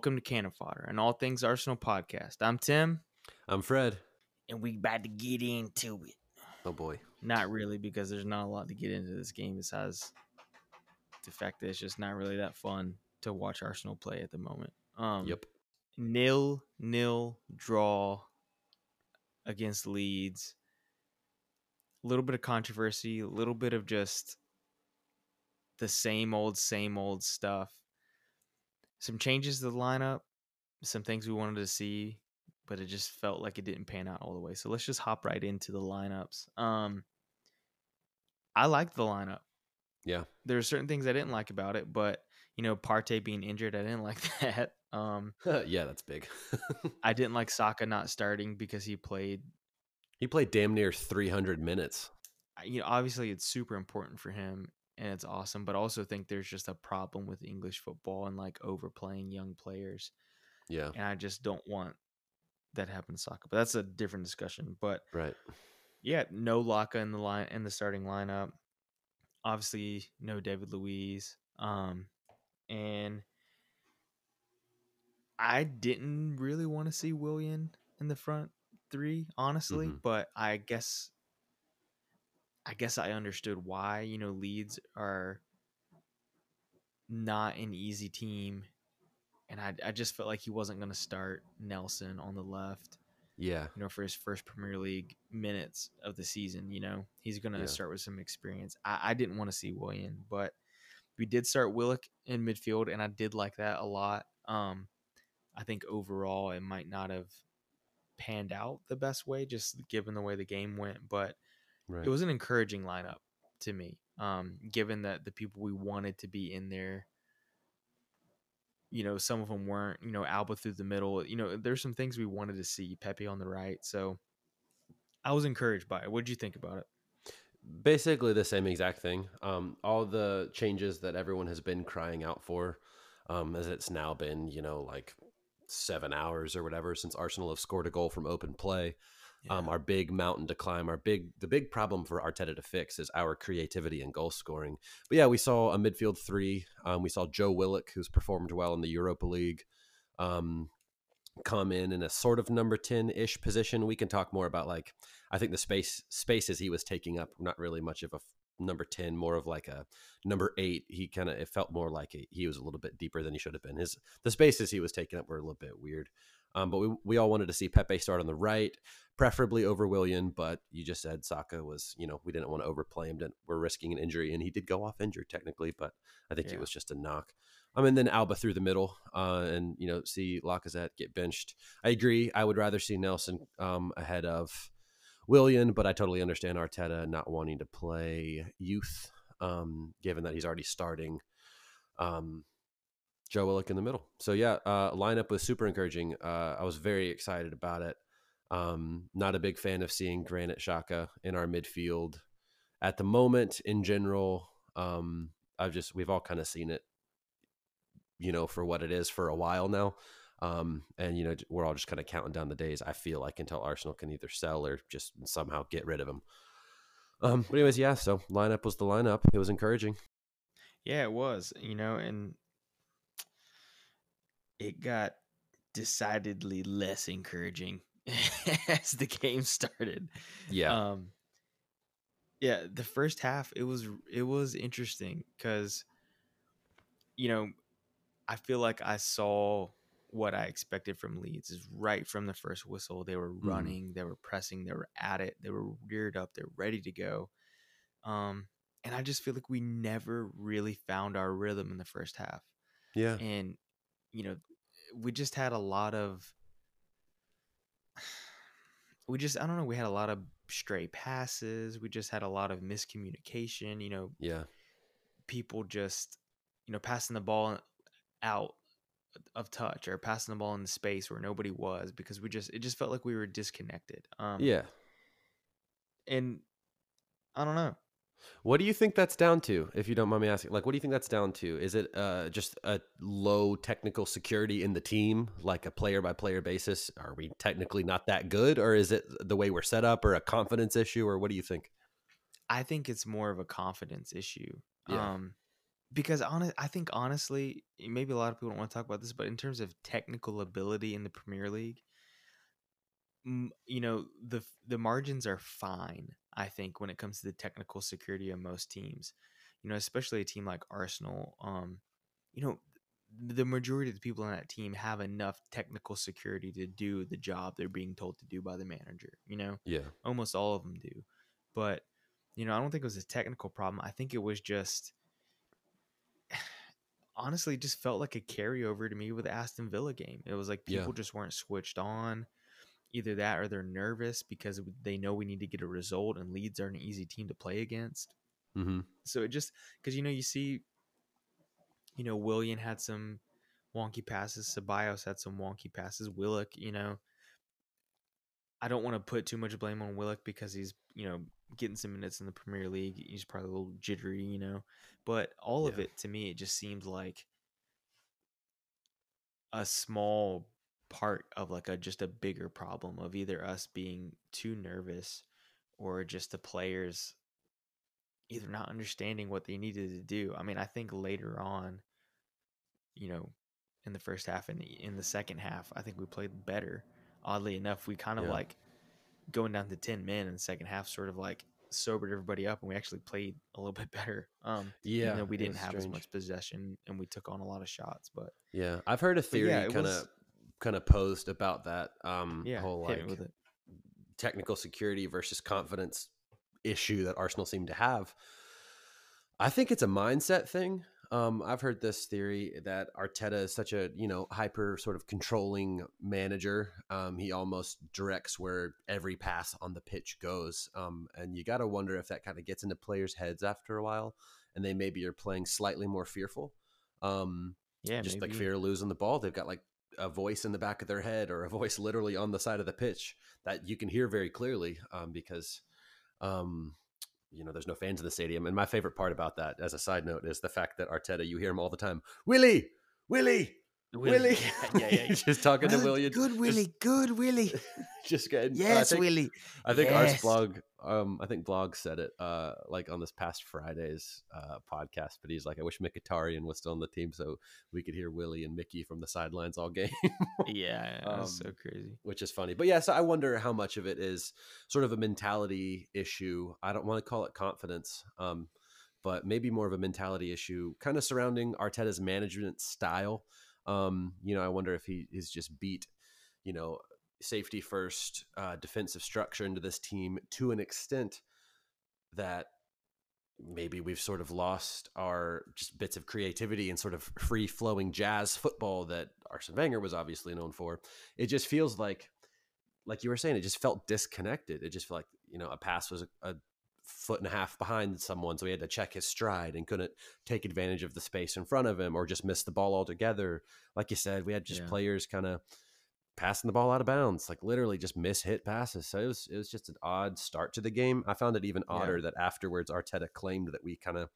welcome to Cannon Fodder, an all things Arsenal podcast. I'm Tim, I'm Fred. and we about to get into it. Oh boy. Not really, because there's not a lot to get into this game besides the fact that it's just not really that fun to watch Arsenal play at the moment. Um, Yep. Nil nil draw against Leeds. A little bit of controversy, a little bit of just the same old, same old stuff. Some changes to the lineup, some things we wanted to see, but it just felt like it didn't pan out all the way. So let's just hop right into the lineups. Um, I liked the lineup. Yeah. There are certain things I didn't like about it, but you know, Partey being injured, I didn't like that. Um, yeah, that's big. I didn't like Saka not starting because he played. he played damn near 300 minutes. You know, obviously it's super important for him and it's awesome, but I also think there's just a problem with English football and like overplaying young players, Yeah. and I just don't want that to happen to Saka. But that's a different discussion. But Right. yeah, no Laca in the line in the starting lineup. Obviously, no David Luiz. Um, and I didn't really want to see Willian in the front three, honestly, Mhm. but I guess I guess I understood why. You know, Leeds are not an easy team. And I, I just felt like he wasn't going to start Nelson on the left Yeah. you know, for his first Premier League minutes of the season. You know, he's going to Yeah. start with some experience. I, I didn't want to see Willian, but we did start Willock in midfield, and I did like that a lot. Um, I think overall it might not have panned out the best way, just given the way the game went, but Right. it was an encouraging lineup to me. Um, given that the people we wanted to be in there, you know, some of them weren't. You know, Auba through the middle. You know, there's some things we wanted to see. Pepe on the right. So I was encouraged by it. What did you think about it? Basically the same exact thing. Um, all the changes that everyone has been crying out for, um, as it's now been, you know, like seven hours or whatever since Arsenal have scored a goal from open play. Um, our big mountain to climb, our big the big problem for Arteta to fix is our creativity and goal scoring. But yeah, we saw a midfield three. Um, we saw Joe Willock, who's performed well in the Europa League, um, come in in a sort of number ten ish position. We can talk more about like I think the space spaces he was taking up not really much of a number ten, more of like a number eight. He kind of it felt more like a, he was a little bit deeper than he should have been. His the spaces he was taking up were a little bit weird. Um, but we we all wanted to see Pepe start on the right, preferably over Willian. But you just said Saka was, you know, we didn't want to overplay him. Didn't, we're risking an injury, and he did go off injured technically, but I think Yeah. it was just a knock. Um, and then Auba through the middle, uh, and you know, see Lacazette get benched. I agree. I would rather see Nelson um, ahead of Willian, but I totally understand Arteta not wanting to play youth, um, given that he's already starting. Um, Joe Willock in the middle. So yeah, uh, lineup was super encouraging. Uh, I was very excited about it. Um, not a big fan of seeing Granit Xhaka in our midfield at the moment. In general, um, I've just we've all kind of seen it, you know, for what it is for a while now. Um, and you know, we're all just kind of counting down the days. I feel like until Arsenal can either sell or just somehow get rid of him. Um, but anyways, yeah. So lineup was the lineup. It was encouraging. Yeah, it was. You know, and it got decidedly less encouraging as the game started. Yeah. Um yeah, the first half it was it was interesting cuz you know, I feel like I saw what I expected from Leeds is right from the first whistle. They were running, they were pressing, they were at it, they were reared up, they're ready to go. Um and I just feel like we never really found our rhythm in the first half. yeah. And you know, we just had a lot of we just I don't know, we had a lot of stray passes, we just had a lot of miscommunication, you know, Yeah. people just you know passing the ball out of touch or passing the ball in the space where nobody was because we just it just felt like we were disconnected. Um Yeah. and I don't know. What do you think that's down to, if you don't mind me asking? Like, what do you think that's down to? Is it uh, just a low technical security in the team, like a player by player basis? Are we technically not that good, or is it the way we're set up, or a confidence issue, or what do you think? I think it's more of a confidence issue. Yeah. Um, because honest, I think honestly, maybe a lot of people don't want to talk about this, but in terms of technical ability in the Premier League, you know the the margins are fine. I think when it comes to the technical security of most teams, you know, especially a team like Arsenal, um, you know, the majority of the people on that team have enough technical security to do the job they're being told to do by the manager. You know, Yeah, almost all of them do, but you know, I don't think it was a technical problem. I think it was just honestly it just felt like a carryover to me with the Aston Villa game. It was like Yeah. people just weren't switched on. Either that or they're nervous because they know we need to get a result and Leeds are an easy team to play against. hmm So it just because you know you see, you know Willian had some wonky passes, Ceballos had some wonky passes, Willock, you know. I don't want to put too much blame on Willock because he's you know getting some minutes in the Premier League. He's probably a little jittery, you know. But all of it to me, it just seemed like a small part of like a just a bigger problem of either us being too nervous or just the players either not understanding what they needed to do. I mean, I think later on, you know, in the first half and in the second half, I think we played better. Oddly enough, we kind of Yeah. like going down to 10 men in the second half sort of like sobered everybody up and we actually played a little bit better. Um Yeah, even though we didn't have as much possession and we took on a lot of shots, but yeah. I've heard a theory yeah, kind of kind of posed about that um, yeah, whole like with it. technical security versus confidence issue that Arsenal seem to have. I think it's a mindset thing. Um, I've heard this theory that Arteta is such a you know hyper sort of controlling manager. Um, he almost directs where every pass on the pitch goes, um, and you got to wonder if that kind of gets into players' heads after a while, and they maybe are playing slightly more fearful. Um, Yeah, just like fear of losing the ball. They've got like a voice in the back of their head or a voice literally on the side of the pitch that you can hear very clearly um, because, um, you know, there's no fans in the stadium. And my favorite part about that, as a side note, is the fact that Arteta, you hear him all the time, Willie, Willie, Willie. Yeah, yeah, yeah. just talking to Willian. Good Willie, good Willie. Just, getting, Yes, I think, Willie. I think Yes. Arseblog, um, I think blog said it, uh, like on this past Friday's uh, podcast. But he's like, I wish Mkhitaryan was still on the team so we could hear Willie and Mickey from the sidelines all game, Yeah, that's so Um, crazy. which is funny. But yeah, so I wonder how much of it is sort of a mentality issue. I don't want to call it confidence, um, but maybe more of a mentality issue, kind of surrounding Arteta's management style. Um, you know, I wonder if he is just beat, you know, safety first, uh, defensive structure into this team to an extent that maybe we've sort of lost our just bits of creativity and sort of free flowing jazz football that Arsene Wenger was obviously known for. It just feels like, like you were saying, it just felt disconnected. It just felt like, you know, a pass was a, a foot and a half behind someone. So he had to check his stride and couldn't take advantage of the space in front of him or just miss the ball altogether. Like you said, we had just Yeah. players kind of passing the ball out of bounds, like literally just miss hit passes. So it was it was just an odd start to the game. I found it even Yeah. odder that afterwards Arteta claimed that we kind of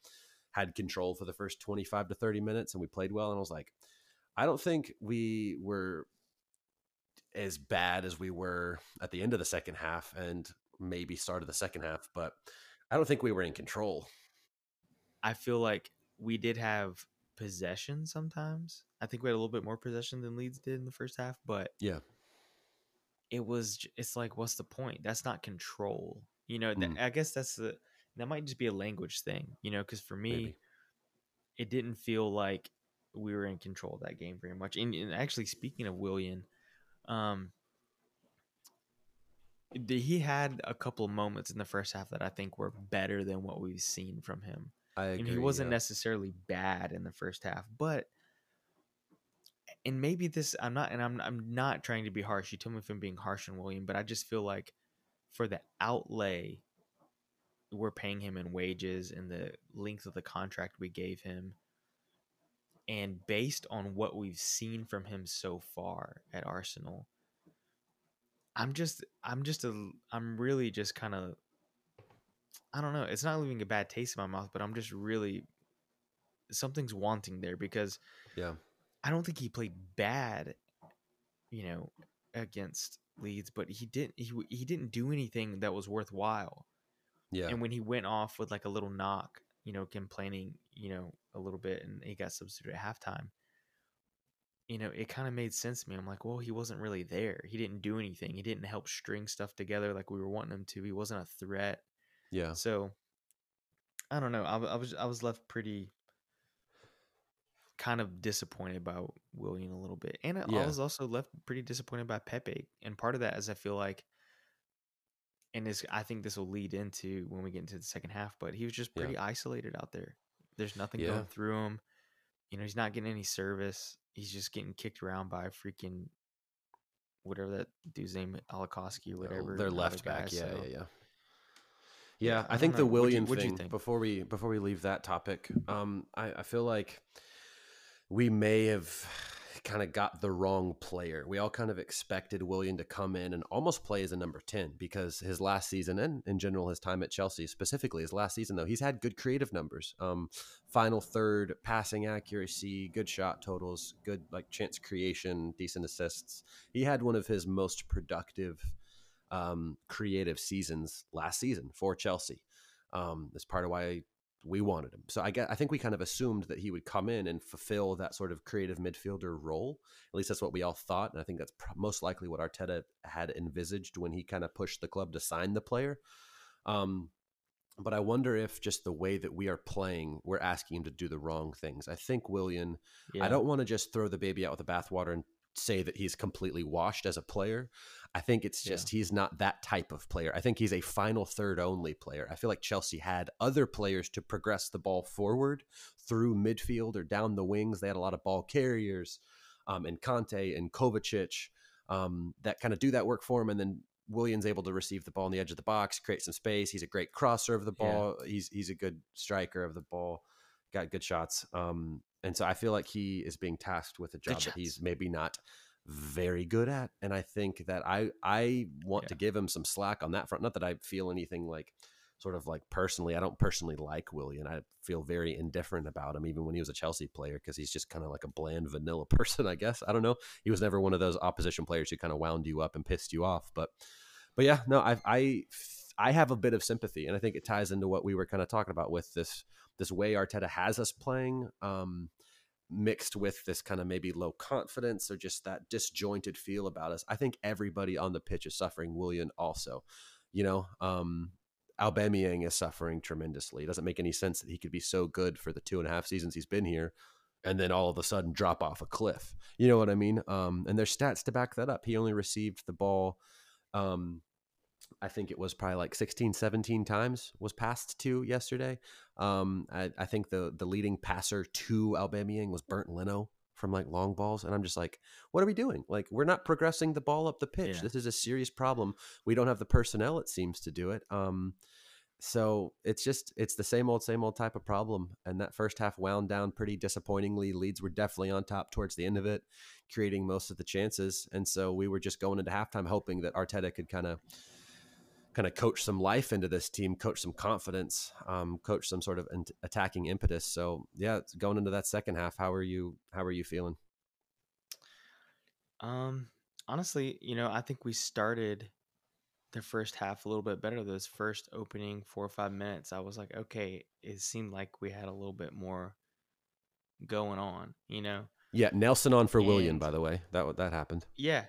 had control for the first 25 to 30 minutes and we played well and I was like I don't think we were as bad as we were at the end of the second half and maybe start of the second half, but I don't think we were in control. I feel like we did have possession sometimes. I think we had a little bit more possession than Leeds did in the first half, but Yeah. it was it's like what's the point? That's not control. You know, Mm. I guess that's the that might just be a language thing, you know, cuz for me Maybe. it didn't feel like we were in control of that game very much. And, and actually speaking of Willian, um he had a couple moments in the first half that I think were better than what we've seen from him. I and he wasn't yeah. necessarily bad in the first half but and maybe this i'm not and i'm, I'm not trying to be harsh you told me if i'm being harsh on willian but i just feel like for the outlay we're paying him in wages and the length of the contract we gave him and based on what we've seen from him so far at arsenal i'm just i'm just a i'm really just kind of I don't know. It's not leaving a bad taste in my mouth, but I'm just really something's wanting there because Yeah. I don't think he played bad, you know, against Leeds, but he didn't he he didn't do anything that was worthwhile. Yeah. And when he went off with like a little knock, you know, complaining, you know, a little bit, and he got substituted at halftime. You know, it kind of made sense to me. I'm like, well, he wasn't really there. He didn't do anything. He didn't help string stuff together like we were wanting him to. He wasn't a threat. yeah. So I don't know. I was I was left pretty kind of disappointed by Willian a little bit, and I, I was also left pretty disappointed by Pepe. And part of that is I feel like, and this I think this will lead into when we get into the second half. But he was just Yeah. pretty isolated out there. There's nothing Yeah. going through him. You know, he's not getting any service. He's just getting kicked around by freaking whatever that dude's name, Alakowski or whatever. Their the other left back. guy, Yeah, so- yeah, yeah. Yeah, Yeah, I I think the know. What'd you- Willian what'd thing. Before we before we leave that topic, um, I, I feel like we may have kind of got the wrong player. We all kind of expected Willian to come in and almost play as a number ten because his last season and in general his time at Chelsea, specifically his last season though, he's had good creative numbers. Um, final third, passing accuracy, good shot totals, good like chance creation, decent assists. He had one of his most productive um, creative seasons last season for Chelsea. Um, that's part of why we wanted him. So I get, I think we kind of assumed that he would come in and fulfill that sort of creative midfielder role. At least that's what we all thought, and I think that's pr- most likely what Arteta had envisaged when he kind of pushed the club to sign the player. Um, but I wonder if just the way that we are playing, we're asking him to do the wrong things. I think Willian Yeah. I don't want to just throw the baby out with the bathwater and say that he's completely washed as a player. I think it's Yeah. just he's not that type of player. I think he's a final third only player. I feel like Chelsea had other players to progress the ball forward through midfield or down the wings. They had a lot of ball carriers, um, and Kante and Kovacic um, that kind of do that work for him. And then Willian's able to receive the ball on the edge of the box, create some space. He's a great crosser of the Yeah. ball. He's he's a good striker of the ball. Got good shots. Um, and so I feel like he is being tasked with a job that he's maybe not very good at. And I think that I I want to give him some slack on that front. Not that I feel anything like sort of like personally. I don't personally like Willian. I feel very indifferent about him, even when he was a Chelsea player, because he's just kind of like a bland vanilla person. I guess I don't know. He was never one of those opposition players who kind of wound you up and pissed you off. But but yeah, no, I I I have a bit of sympathy, and I think it ties into what we were kind of talking about with this this way Arteta has us playing. Um, mixed with this kind of maybe low confidence or just that disjointed feel about us. I think everybody on the pitch is suffering. Willian also, you know, um, Aubameyang is suffering tremendously. It doesn't make any sense that he could be so good for the two and a half seasons he's been here, and then all of a sudden drop off a cliff. You know what I mean? Um, and there's stats to back that up. He only received the ball. Um, I think it was probably like 16, 17 times was passed to yesterday. Um, I, I think the the leading passer to Aubameyang was Bernd Leno from like long balls, and I'm just like, what are we doing? Like, we're not progressing the ball up the pitch. Yeah. This is a serious problem. We don't have the personnel, it seems, to do it. Um, so it's just it's the same old same old type of problem. And that first half wound down pretty disappointingly. Leeds were definitely on top towards the end of it, creating most of the chances. And so we were just going into halftime hoping that Arteta could kind of kind of coach some life into this team, coach some confidence, um, coach some sort of an- attacking impetus. So yeah, going into that second half, how are you? How are you feeling? Um, honestly, you know, I think we started the first half a little bit better. Those first opening four or five minutes, I was like, okay, it seemed like we had a little bit more going on, you know? Yeah, Nelson on for Willian, by the way. That that happened. Yeah,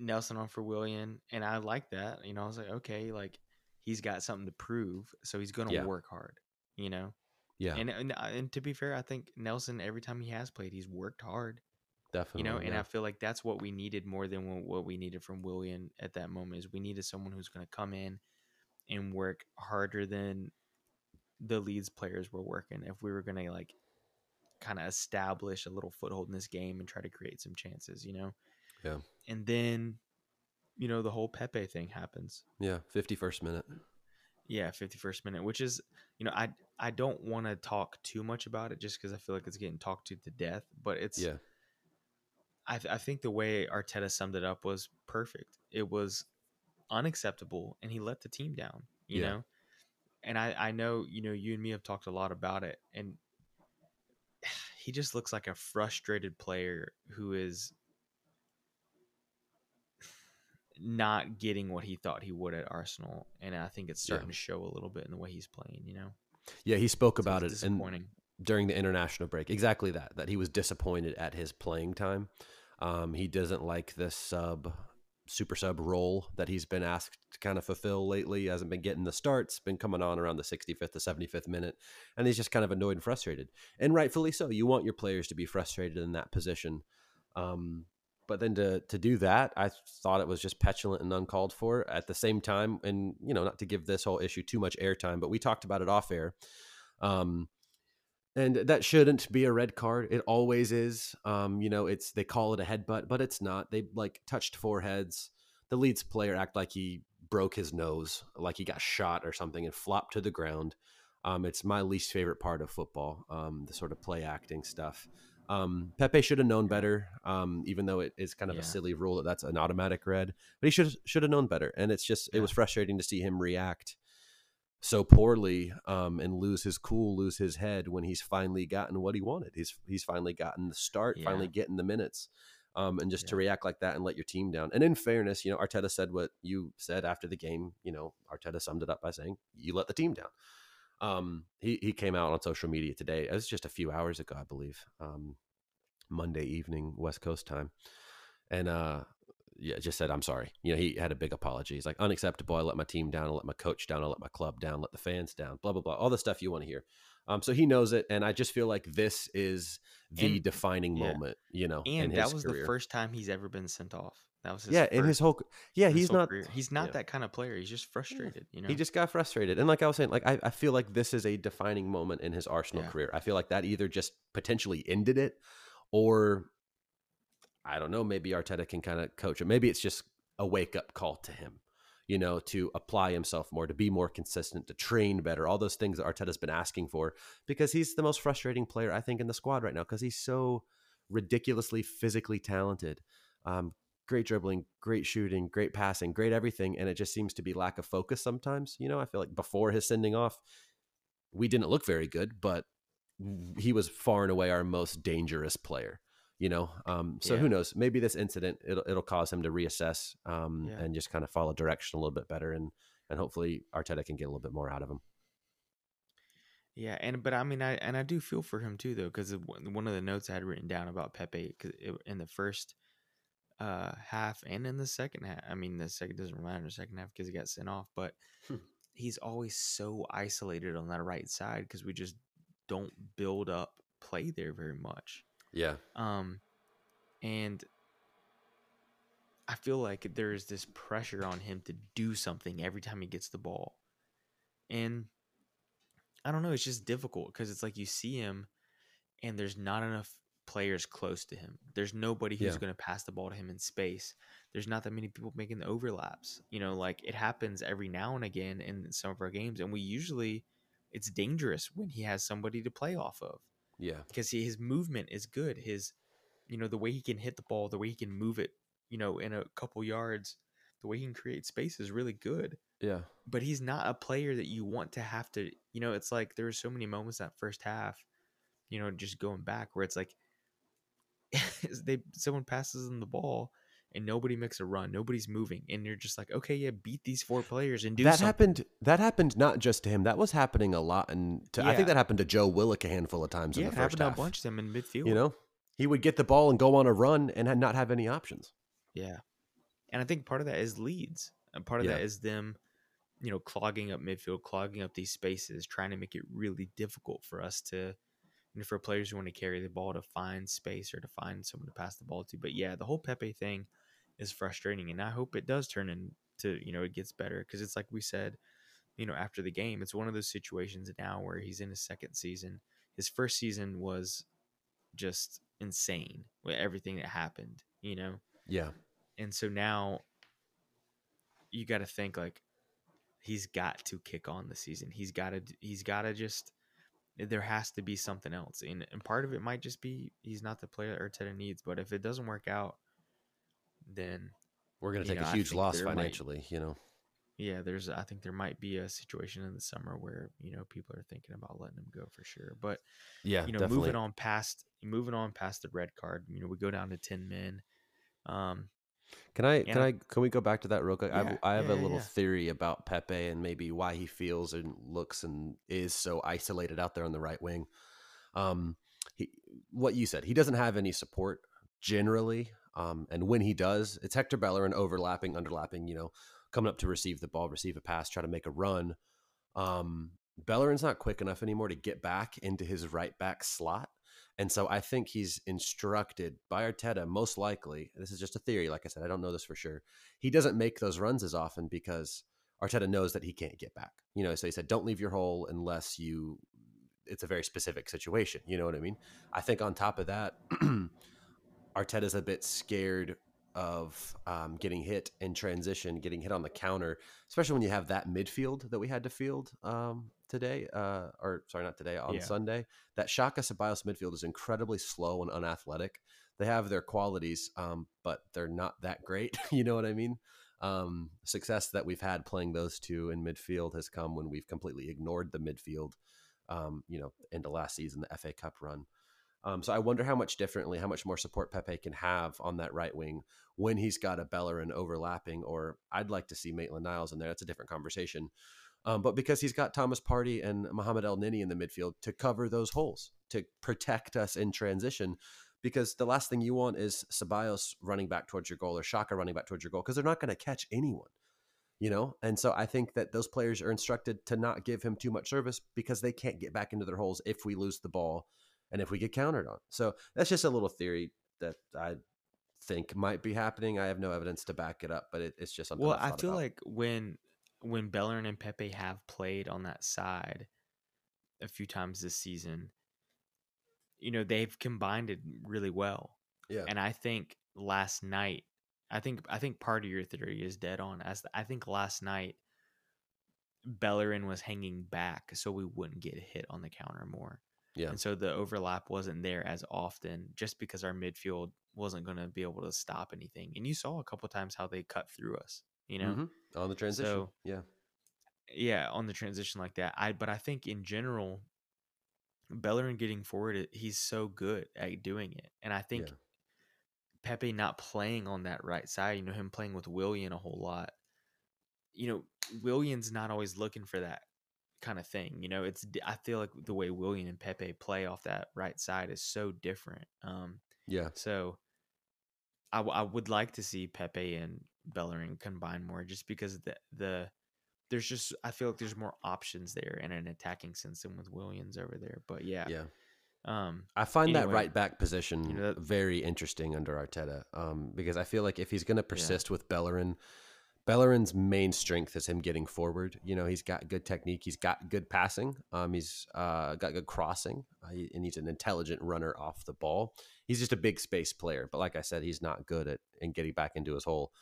Nelson on for Willian, and I like that. You know, I was like, okay, like he's got something to prove, so he's gonna Yeah. work hard, you know? Yeah, And, and uh, and to be fair, I think Nelson every time he has played, he's worked hard. definitely. you know and yeah. i feel like that's what we needed more than what- what we needed from willian at that moment is we needed someone who's going to come in and work harder than the Leeds players were working if we were going to like kind of establish a little foothold in this game and try to create some chances you know Yeah. and then you know the whole pepe thing happens yeah, fifty first minute. yeah 51st minute which is you know i i don't want to talk too much about it just because i feel like it's getting talked to to death but it's Yeah, I, th- I think the way Arteta summed it up was perfect. It was unacceptable, and he let the team down. You Yeah. know, and I I know you know you and me have talked a lot about it, and he just looks like a frustrated player who is not getting what he thought he would at Arsenal, and I think it's starting Yeah. to show a little bit in the way he's playing. You know, Yeah, he spoke So about it and disappointing. during the international break. Exactly that. That he was disappointed at his playing time. Um, he doesn't like this sub super sub role that he's been asked to kind of fulfill lately. He hasn't been getting the starts, been coming on around the 65th to 75th minute, and he's just kind of annoyed and frustrated. And rightfully so. You want your players to be frustrated in that position. Um, but then to to do that, I thought it was just petulant and uncalled for. At the same time, and you know, not to give this whole issue too much airtime, but we talked about it off air. Um, and that shouldn't be a red card. It always is. Um, you know, it's they call it a headbutt, but it's not. They like touched foreheads. The Leeds player act like he broke his nose, like he got shot or something, and flopped to the ground. Um, it's my least favorite part of football, um, the sort of play acting stuff. Um, Pepe should have known better, um, even though it is kind of Yeah. a silly rule that that's an automatic red. But he should should have known better, and it's just it was frustrating to see him react so poorly um, and lose his cool, lose his head when he's finally gotten what he wanted. He's he's finally gotten the start, Yeah. finally getting the minutes, um, and just to react like that and let your team down. And in fairness, you know, Arteta said what you said after the game. You know, Arteta summed it up by saying, "You let the team down." Um, he he came out on social media today. It was just a few hours ago, I believe, um, Monday evening West Coast time, and uh, yeah, just said I'm sorry. You know, he had a big apology. He's like unacceptable. I let my team down. I let my coach down. I let my club down. Let the fans down. Blah blah blah. All the stuff you want to hear. Um, so he knows it, and I just feel like this is the And- defining yeah. moment. You know, And that was career. the first time he's ever been sent off. That was his yeah, in his whole yeah, he's not career. He's not yeah. that kind of player. He's just frustrated. You know, He just got frustrated. And like I was saying, like I, I feel like this is a defining moment in his Arsenal Yeah. career. I feel like that either just potentially ended it or I don't know, maybe Arteta can kind of coach it. Maybe it's just a wake up call to him, you know, to apply himself more, to be more consistent, to train better, all those things that Arteta's been asking for because he's the most frustrating player, I think, in the squad right now because he's so ridiculously physically talented. Um, great dribbling, great shooting, great passing, great everything. And it just seems to be lack of focus sometimes. You know, I feel like before his sending off, we didn't look very good, but he was far and away our most dangerous player. You know, um, so Yeah. who knows? Maybe this incident it'll it'll cause him to reassess um, Yeah. and just kind of follow direction a little bit better, and and hopefully Arteta can get a little bit more out of him. Yeah, and but I mean, I and I do feel for him too, though, because one of the notes I had written down about Pepe in the first uh, half and in the second half. I mean, the second doesn't matter in the second half because he got sent off, but Hmm. he's always so isolated on that right side because we just don't build up play there very much. Yeah, Um, and I feel like there's this pressure on him to do something every time he gets the ball. And I don't know, it's just difficult because it's like you see him and there's not enough players close to him. There's nobody who's Yeah. going to pass the ball to him in space. There's not that many people making the overlaps. You know, like it happens every now and again in some of our games and we usually it's dangerous when he has somebody to play off of yeah, because he, his movement is good. His, you know, the way he can hit the ball, the way he can move it, you know, in a couple yards, the way he can create space is really good. yeah, But he's not a player that you want to have to, you know, it's like there were so many moments that first half, you know, just going back where it's like they someone passes them the ball and nobody makes a run, nobody's moving, and you're just like, okay, yeah, beat these four players and do that something. happened. That happened not just to him. That was happening a lot, and to, I think that happened to Joe Willock a handful of times Yeah, in the first happened to a half. bunch of them in midfield. You know, he would get the ball and go on a run and had not have any options. Yeah. And I think part of that is Leeds. And part of Yeah. that is them, you know, clogging up midfield, clogging up these spaces, trying to make it really difficult for us to, know, for players who want to carry the ball to find space or to find someone to pass the ball to. But yeah, the whole Pepe thing is frustrating. And I hope it does turn into, you know, it gets better. Cause it's like we said, you know, after the game, it's one of those situations now where he's in his second season. His first season was just insane with everything that happened, you know? Yeah, and so now you got to think like he's got to kick on the season. He's got to he's got to just there has to be something else. And and part of it might just be he's not the player that Arteta needs, but if it doesn't work out then we're going to take know, a huge loss there might- financially. You know, yeah, there's I think there might be a situation in the summer where you know people are thinking about letting him go for sure. But Yeah, you know, definitely. moving on past moving on past the red card, you know, we go down to ten men. Um, Can I And can I- I can we go back to that real quick? Yeah, I've, I have yeah, a little yeah. theory about Pepe and maybe why he feels and looks and is so isolated out there on the right wing. Um, he, what you said, he doesn't have any support generally. Um, and when he does, it's Hector Bellerin overlapping, underlapping. You know, coming up to receive the ball, receive a pass, try to make a run. Um, Bellerin's not quick enough anymore to get back into his right back slot. And so I think he's instructed by Arteta, most likely. This is just a theory. Like I said, I don't know this for sure. He doesn't make those runs as often because Arteta knows that he can't get back. You know, so he said, don't leave your hole unless you, it's a very specific situation. You know what I mean? I think on top of that, Arteta's a bit scared of um, getting hit in transition, getting hit on the counter, especially when you have that midfield that we had to field um, today, uh, or sorry, not today, on Yeah. Sunday. That Xhaka Ceballos midfield is incredibly slow and unathletic. They have their qualities, um, but they're not that great. you know what I mean? Um, success that we've had playing those two in midfield has come when we've completely ignored the midfield. Um, you know, into last season, the FA Cup run. Um, so I wonder how much differently, how much more support Pepe can have on that right wing when he's got a Bellerin overlapping, or I'd like to see Maitland Niles in there. That's a different conversation. Um, but because he's got Thomas Partey and Mohamed Elneny in the midfield to cover those holes, to protect us in transition, because the last thing you want is Ceballos running back towards your goal or Xhaka running back towards your goal because they're not going to catch anyone you know? And so i think that those players are instructed to not give him too much service because they can't get back into their holes if we lose the ball and if we get countered on. So that's just a little theory that i think might be happening. I have no evidence to back it up but it, it's just something well, I feel about. like when when Bellerin and Pepe have played on that side a few times this season, you know, they've combined it really well. yeah And I think last night, I think I think part of your theory is dead on. As I think last night, Bellerin was hanging back so we wouldn't get hit on the counter more. yeah And so the overlap wasn't there as often just because our midfield wasn't going to be able to stop anything. And you saw a couple times how they cut through us, you know? Mhm. on the transition So- yeah Yeah, on the transition like that. I but I think in general Bellerin getting forward, he's so good at doing it. And I think Yeah. Pepe not playing on that right side, you know, him playing with Willian a whole lot. You know, Willian's not always looking for that kind of thing. You know, it's I feel like the way Willian and Pepe play off that right side is so different. Um, yeah so I, w- I would like to see Pepe and Bellerin combine more, just because the the there's just I feel like there's more options there in an attacking sense than with Williams over there. But yeah, yeah um, I find that right back position you know, that- very interesting under Arteta um, because I feel like if he's going to persist with Bellerin, Bellerin's main strength is him getting forward. You know, he's got good technique, he's got good passing, um, he's uh, got good crossing, uh, he- and he's an intelligent runner off the ball. He's just a big space player, but like I said, he's not good at in getting back into his hole.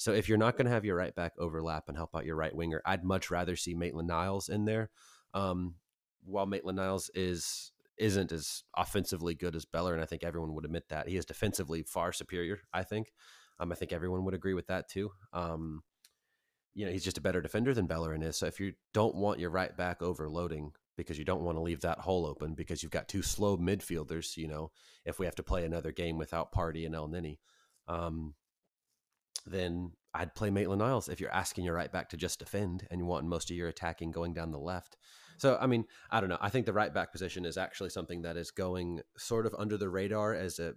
So if you're not going to have your right back overlap and help out your right winger, I'd much rather see Maitland Niles in there. Um, while Maitland Niles is isn't as offensively good as Beller, and I think everyone would admit that he is defensively far superior. I think, um, I think everyone would agree with that too. Um, you know, he's just a better defender than Bellerin is. So if you don't want your right back overloading because you don't want to leave that hole open because you've got two slow midfielders, you know, if we have to play another game without Partey and Elneny, um, then I'd play Maitland Niles if you're asking your right back to just defend and you want most of your attacking going down the left. So, I mean, I don't know. I think the right back position is actually something that is going sort of under the radar as a,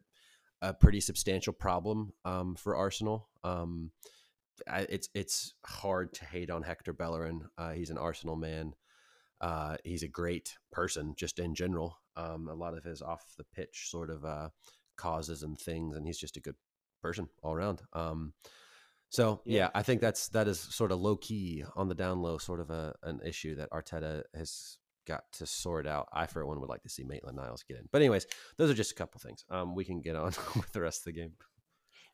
a pretty substantial problem um, for Arsenal. Um, I, it's it's hard to hate on Hector Bellerin. Uh, he's an Arsenal man. Uh, he's a great person, just in general. Um, a lot of his off the pitch sort of uh, causes and things, and he's just a good person all around. Um, so yeah. Yeah. I think that's that is sort of low key on the down low, sort of a an issue that Arteta has got to sort out. I for one would like to see Maitland Niles get in, but anyways, those are just a couple things. Um, we can get on with the rest of the game.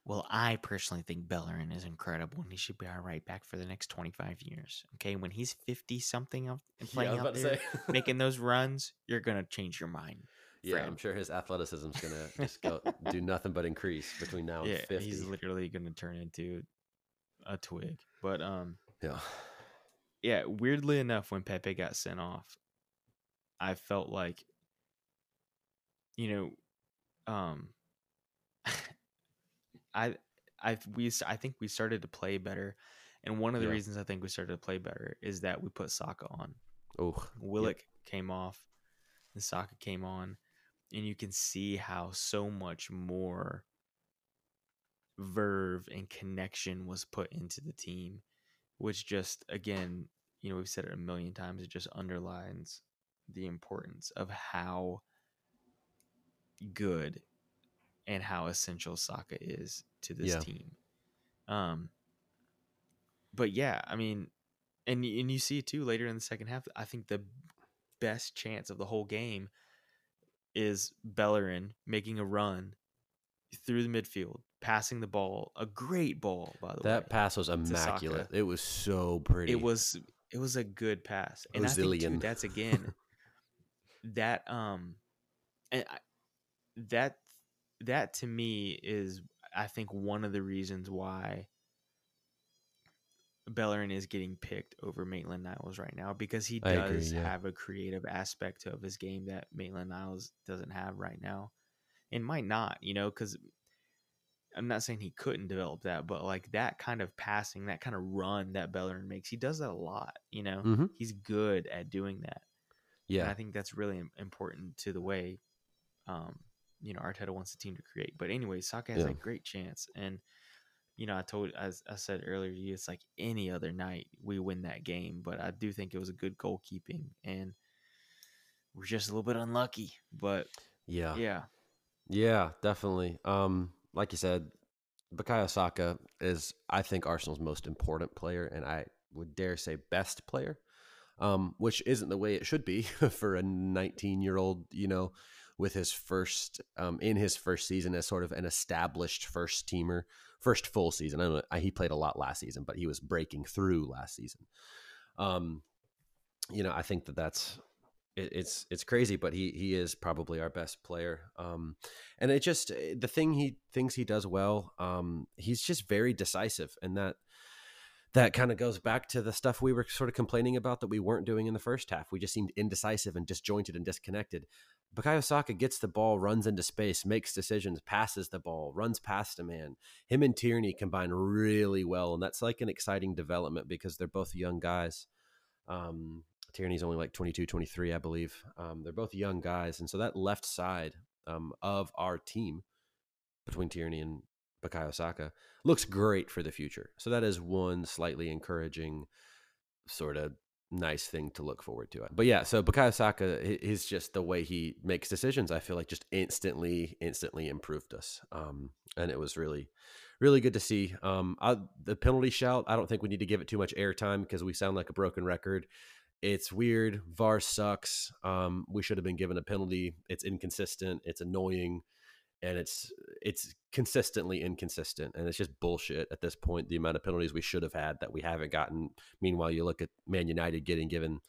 well, I personally think Bellerin is incredible, and he should be our right back for the next 25 years. Okay, when he's 50 something of and playing out there, making those runs, you're gonna change your mind. yeah, friend. I'm sure his athleticism is gonna just go do nothing but increase between now and yeah, 50. he's literally gonna turn into a twig. But um, Yeah. yeah, weirdly enough, when Pepe got sent off, I felt like, you know, um, I, I, we, I think we started to play better, and one of the Yeah. reasons I think we started to play better is that we put Saka on. Oh, Willock came off, and Saka came on, and you can see how so much more verve and connection was put into the team, which just again, you know, we've said it a million times, it just underlines the importance of how good and how essential Saka is to this Yeah. team. Um but yeah, I mean and and you see it too later in the second half. I think the best chance of the whole game is Bellerin making a run through the midfield, passing the ball, a great ball by the that way. That pass was immaculate. It was so pretty. It was it was a good pass, and I think too, that's again that um, and I, that that to me is I think one of the reasons why Bellerin is getting picked over Maitland Niles right now because he I agree, does yeah. have a creative aspect of his game that Maitland Niles doesn't have right now, and might not, you know, because I'm not saying he couldn't develop that, but like that kind of passing, that kind of run that Bellerin makes, he does that a lot. You know, Mhm. he's good at doing that. And yeah. I think that's really important to the way, um, you know, Arteta wants the team to create. But anyway, Saka has Yeah. a great chance, and you know, I told, as I said earlier, to you, it's like any other night we win that game. But I do think it was a good goalkeeping, and we're just a little bit unlucky. But Yeah. yeah, Yeah, definitely. Um, like you said, Bukayo Saka is, I think, Arsenal's most important player, and I would dare say best player. Um, which isn't the way it should be for a 19 year old, you know, with his first, um, in his first season as sort of an established first teamer, first full season. I don't know, he played a lot last season, but he was breaking through last season. Um, you know, I think that that's it, it's it's crazy, but he he is probably our best player. Um, and it just the thing he thinks he does well. Um, he's just very decisive, and that that kind of goes back to the stuff we were sort of complaining about that we weren't doing in the first half. We just seemed indecisive and disjointed and disconnected. Bukayo Saka gets the ball, runs into space, makes decisions, passes the ball, runs past a man. Him and Tierney combine really well, and that's like an exciting development because they're both young guys. Um, Tierney's only like 22, 23, I believe. Um, they're both young guys. And so that left side um, of our team between Tierney and Bukayo Saka looks great for the future. So that is one slightly encouraging sort of nice thing to look forward to. But yeah, so Bukayo Saka is just the way he makes decisions. I feel like just instantly, instantly improved us. Um, and it was really, really good to see. Um, I, the penalty shout, I don't think we need to give it too much airtime because we sound like a broken record. It's weird. VAR sucks. Um, we should have been given a penalty. It's inconsistent. It's annoying, and it's it's consistently inconsistent, and it's just bullshit at this point. The amount of penalties we should have had that we haven't gotten. Meanwhile, you look at Man United getting given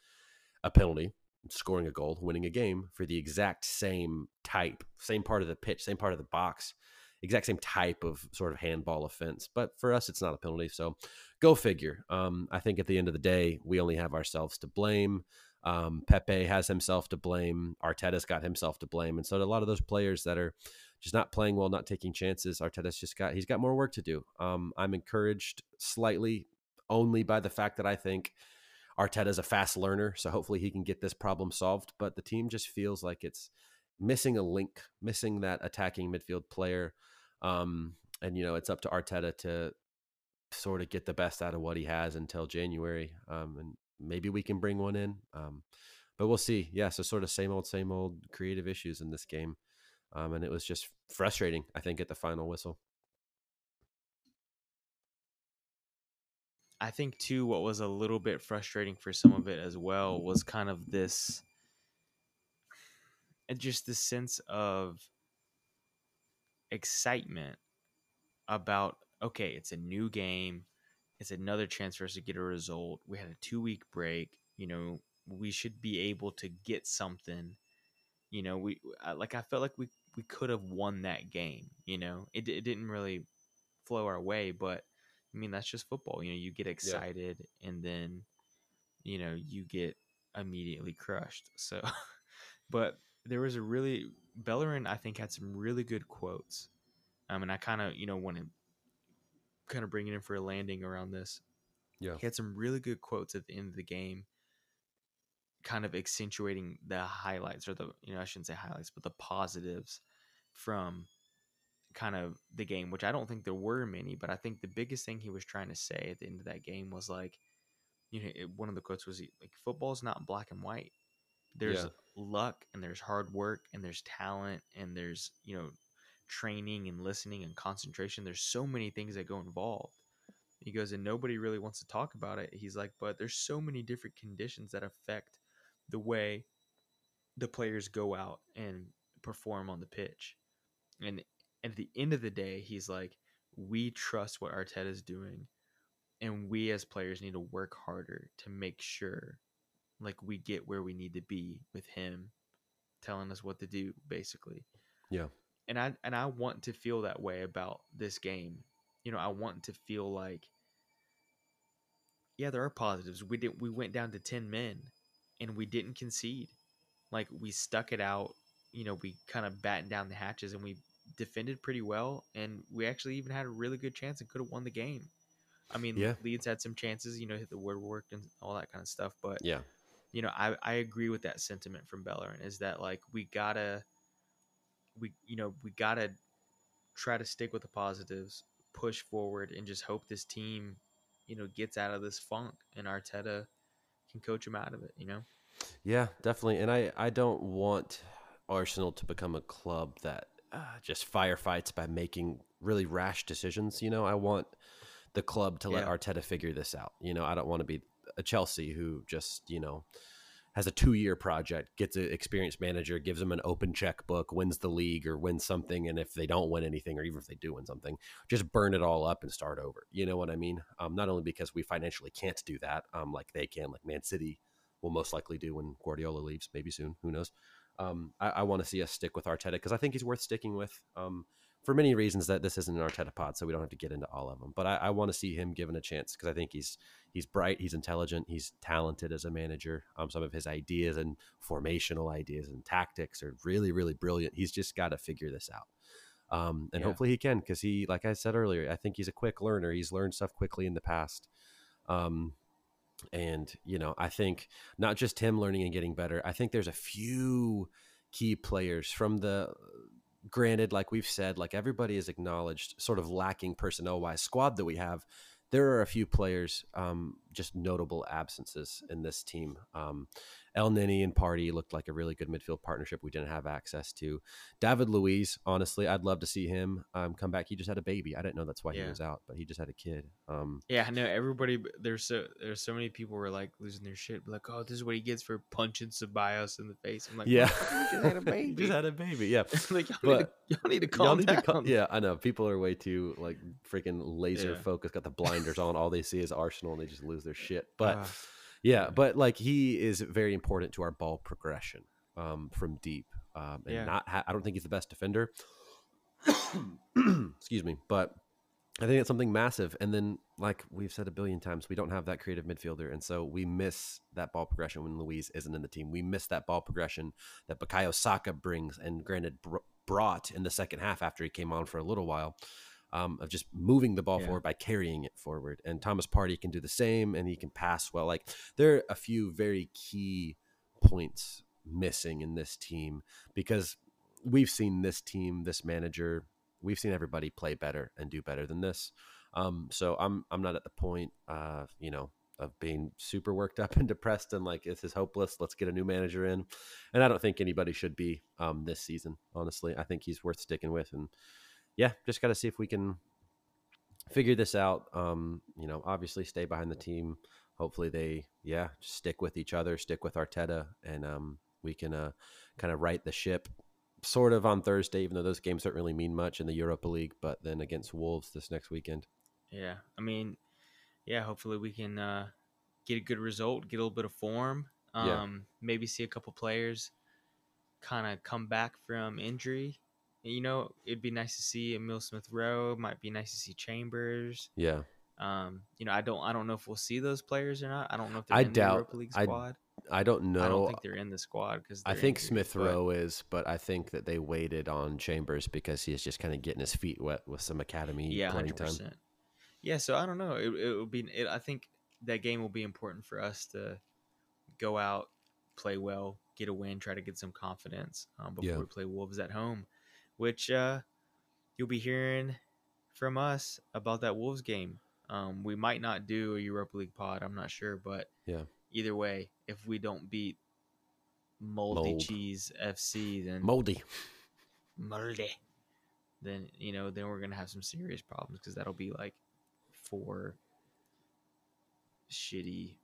a penalty, scoring a goal, winning a game for the exact same type, same part of the pitch, same part of the box, exact same type of sort of handball offense. But for us, it's not a penalty. So go figure. Um, I think at the end of the day, we only have ourselves to blame. Um, Pepe has himself to blame. Arteta's got himself to blame, and so a lot of those players that are just not playing well, not taking chances. Arteta's just got he's got more work to do. Um, I'm encouraged slightly only by the fact that I think Arteta's a fast learner, so hopefully he can get this problem solved. But the team just feels like it's missing a link, missing that attacking midfield player. Um, and you know, it's up to Arteta to sort of get the best out of what he has until January. Um, and maybe we can bring one in. Um, but we'll see. Yeah, so sort of same old, same old creative issues in this game. Um, and it was just frustrating, I think, at the final whistle. I think too what was a little bit frustrating for some of it as well was kind of this and just the sense of excitement about okay, it's a new game, it's another chance for us to get a result. We had a 2 week break, you know, we should be able to get something. You know, we I- like I felt like we we could have won that game, you know. It it didn't really flow our way, but I mean, that's just football. You know, you get excited and then, you know, you get immediately crushed. So, but there was a really Bellerin. I think had some really good quotes. Um, and I kind of you know want to kind of bringing in for a landing around this. Yeah. He had some really good quotes at the end of the game, kind of accentuating the highlights or the you know I shouldn't say highlights, but the positives from kind of the game, which I don't think there were many, but I think the biggest thing he was trying to say at the end of that game was like, you know, it, one of the quotes was like, "Football's not black and white. There's Yeah. luck and there's hard work and there's talent and there's you know training and listening and concentration. There's so many things that go involved." He goes, and nobody really wants to talk about it. He's like, but there's so many different conditions that affect the way the players go out and perform on the pitch. And at the end of the day, he's like, we trust what Arteta is doing, and we as players need to work harder to make sure, like, we get where we need to be with him, telling us what to do, basically. Yeah. And I and I want to feel that way about this game. You know, I want to feel like, yeah, there are positives. We did we went down to ten men, and we didn't concede. Like we stuck it out. You know, we kind of battened down the hatches and we defended pretty well, and we actually even had a really good chance and could have won the game. I mean, Yeah. Leeds had some chances, you know, hit the woodwork and all that kind of stuff. But Yeah. you know, I I agree with that sentiment from Bellerin. Is that like we gotta, we you know we gotta try to stick with the positives, push forward, and just hope this team, you know, gets out of this funk and Arteta can coach them out of it. You know. Yeah, definitely. And I, I don't want Arsenal to become a club that uh, just firefights by making really rash decisions. You know, I want the club to let Yeah. Arteta figure this out. You know, I don't want to be a Chelsea who just, you know, has a two year project, gets an experienced manager, gives them an open checkbook, wins the league or wins something. And if they don't win anything, or even if they do win something, just burn it all up and start over. You know what I mean? Um, not only because we financially can't do that, um, like they can, like Man City will most likely do when Guardiola leaves, maybe soon. Who knows? Um, I, I want to see us stick with Arteta because I think he's worth sticking with um, for many reasons. That this isn't an Arteta pod, so we don't have to get into all of them. But I, I want to see him given a chance because I think he's he's bright, he's intelligent, he's talented as a manager. Um, some of his ideas and formational ideas and tactics are really, really brilliant. He's just got to figure this out. Um, and Yeah. hopefully he can because he, like I said earlier, I think he's a quick learner. He's learned stuff quickly in the past. Um, and you know, I think not just him learning and getting better. I think there's a few key players from the granted, like we've said, like everybody is acknowledged, sort of lacking personnel wise squad that we have. There are a few players, um, just notable absences in this team. Um, Elneny and Partey looked like a really good midfield partnership we didn't have access to. David Luiz, honestly, I'd love to see him um, come back. He just had a baby. I didn't know that's why he was out, but he just had a kid. Um, Yeah, I know everybody. There's so there's so many people were like losing their shit, like, oh, this is what he gets for punching Ceballos in the face. I'm like, yeah, "Motherfucker, you just had a He baby. just had a baby. Yeah, like, y'all, But- need to, y'all need to calm need down. to calm- yeah, I know. People are way too like freaking laser Yeah. focused. Got the blinders on. All they see is Arsenal, and they just lose their shit. But Ah, yeah, but like he is very important to our ball progression um, from deep. Um, and Yeah. not, ha- I don't think he's the best defender. Excuse me, but I think it's something massive. And then, like we've said a billion times, we don't have that creative midfielder, and so we miss that ball progression when Luiz isn't in the team. We miss that ball progression that Bukayo Saka brings, and granted br- brought in the second half after he came on for a little while. Um, of just moving the ball Yeah. forward by carrying it forward, and Thomas Partey can do the same, and he can pass well. Like there are a few very key points missing in this team because we've seen this team, this manager, we've seen everybody play better and do better than this. Um, so I'm I'm not at the point, uh, you know, of being super worked up and depressed and like this is hopeless. Let's get a new manager in, and I don't think anybody should be um, this season. Honestly, I think he's worth sticking with, and yeah, just got to see if we can figure this out. Um, you know, obviously stay behind the team. Hopefully they, yeah, stick with each other, stick with Arteta, and um, we can uh, kind of right the ship sort of on Thursday, even though those games don't really mean much in the Europa League, but then against Wolves this next weekend. yeah. I mean, yeah. Hopefully we can uh, get a good result, get a little bit of form. Um, Yeah. maybe see a couple players kind of come back from injury. You know, it'd be nice to see Emile Smith Rowe. Might be nice to see Chambers. Yeah. Um, you know, I don't I don't know if we'll see those players or not. I don't know if they're I in doubt- the Europa League I squad. I don't know. I don't think they're in the squad because I think Smith Rowe is, but I think that they waited on Chambers because he's just kind of getting his feet wet with some academy yeah, playing hundred time. percent. Yeah, so I don't know. It it will be. It, I think that game will be important for us to go out, play well, get a win, try to get some confidence um, before Yeah. we play Wolves at home, which uh, you'll be hearing from us about that Wolves game. Um, we might not do a Europa League pod. I'm not sure, but Yeah. Either way, if we don't beat Moldy Mold. Cheese FC, then Moldy. Moldy, then you know, then we're gonna have some serious problems because that'll be like four shitty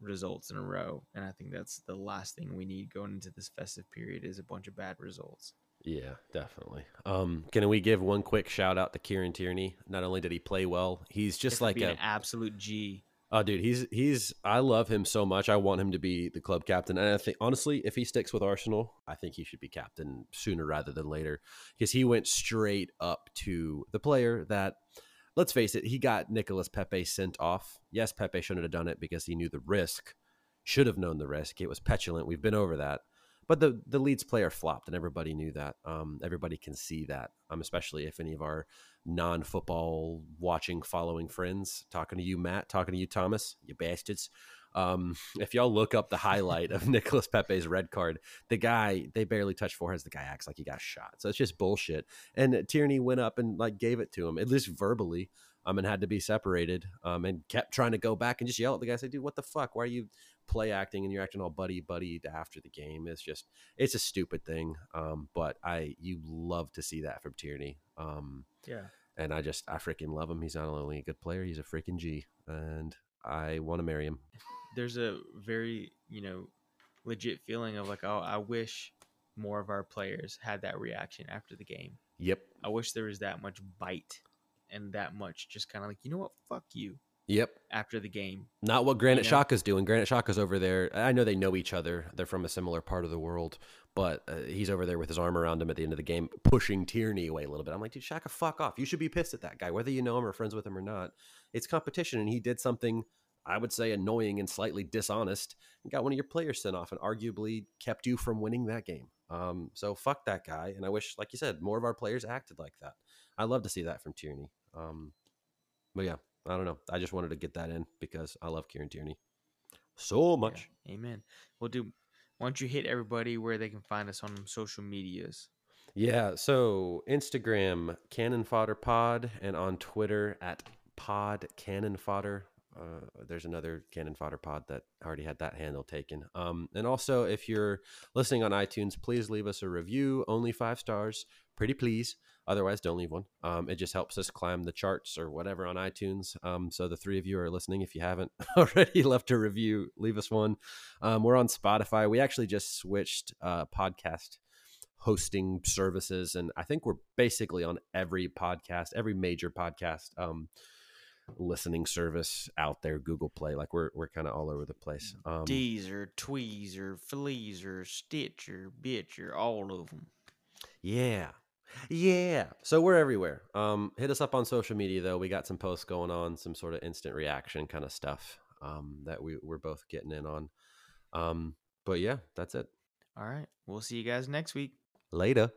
results in a row, and I think that's the last thing we need going into this festive period is a bunch of bad results. Yeah, definitely. Um, can we give one quick shout out to Kieran Tierney? Not only did he play well, he's just like a an absolute G. Oh, dude, he's he's. I love him so much. I want him to be the club captain, and I think honestly, if he sticks with Arsenal, I think he should be captain sooner rather than later because he went straight up to the player that. Let's face it, he got Nicolas Pepe sent off. Yes, Pepe shouldn't have done it because he knew the risk. Should have known the risk. It was petulant. We've been over that. But the the Leeds player flopped, and everybody knew that. Um, everybody can see that. Um, especially if any of our non football watching, following friends, talking to you, Matt, talking to you, Thomas, you bastards. Um, if y'all look up the highlight of Nicolas Pepe's red card, the guy they barely touched foreheads. The guy acts like he got shot, so it's just bullshit. And Tierney went up and like gave it to him, at least verbally, um, and had to be separated. Um, and kept trying to go back and just yell at the guy, say, "Dude, what the fuck? Why are you play acting and you're acting all buddy buddy after the game?" It's just it's a stupid thing. Um, but I you love to see that from Tierney. Um, Yeah. and I just I freaking love him. He's not only a good player, he's a freaking G, and I want to marry him. there's a very you know legit feeling of like oh i wish more of our players had that reaction after the game Yep, i wish there was that much bite and that much just kind of like you know what fuck you yep. after the game Not what Granit know? Xhaka's doing. Granit Xhaka's over there. I know they know each other. They're from a similar part of the world, but uh, he's over there with his arm around him at the end of the game, pushing Tierney away a little bit. I'm like, dude, Xhaka, fuck off. You should be pissed at that guy, whether you know him or friends with him or not. It's competition, and he did something I would say annoying and slightly dishonest, and got one of your players sent off, and arguably kept you from winning that game. Um, so fuck that guy. And I wish, like you said, more of our players acted like that. I love to see that from Tierney. Um, but yeah, I don't know. I just wanted to get that in because I love Kieran Tierney so Yeah, much. amen well dude why don't you hit everybody where they can find us on social medias Yeah. So Instagram Cannon Fodder Pod and on Twitter at Pod Cannon Fodder. Uh, there's another Cannon Fodder Pod that already had that handle taken. Um, and also, if you're listening on iTunes, please leave us a review. Only five stars, pretty please. Otherwise, don't leave one. Um, it just helps us climb the charts or whatever on iTunes. Um, so the three of you are listening. If you haven't already left a review, leave us one. Um, we're on Spotify. We actually just switched uh, podcast hosting services and i think we're basically on every podcast every major podcast um listening service out there google play like we're we're kind of all over the place um deezer tweezer fleazer stitcher bitcher all of them yeah yeah so we're everywhere. Um hit us up on social media though. We got some posts going on some sort of instant reaction kind of stuff um that we, we're both getting in on. Um but yeah that's it. All right we'll see you guys next week. Later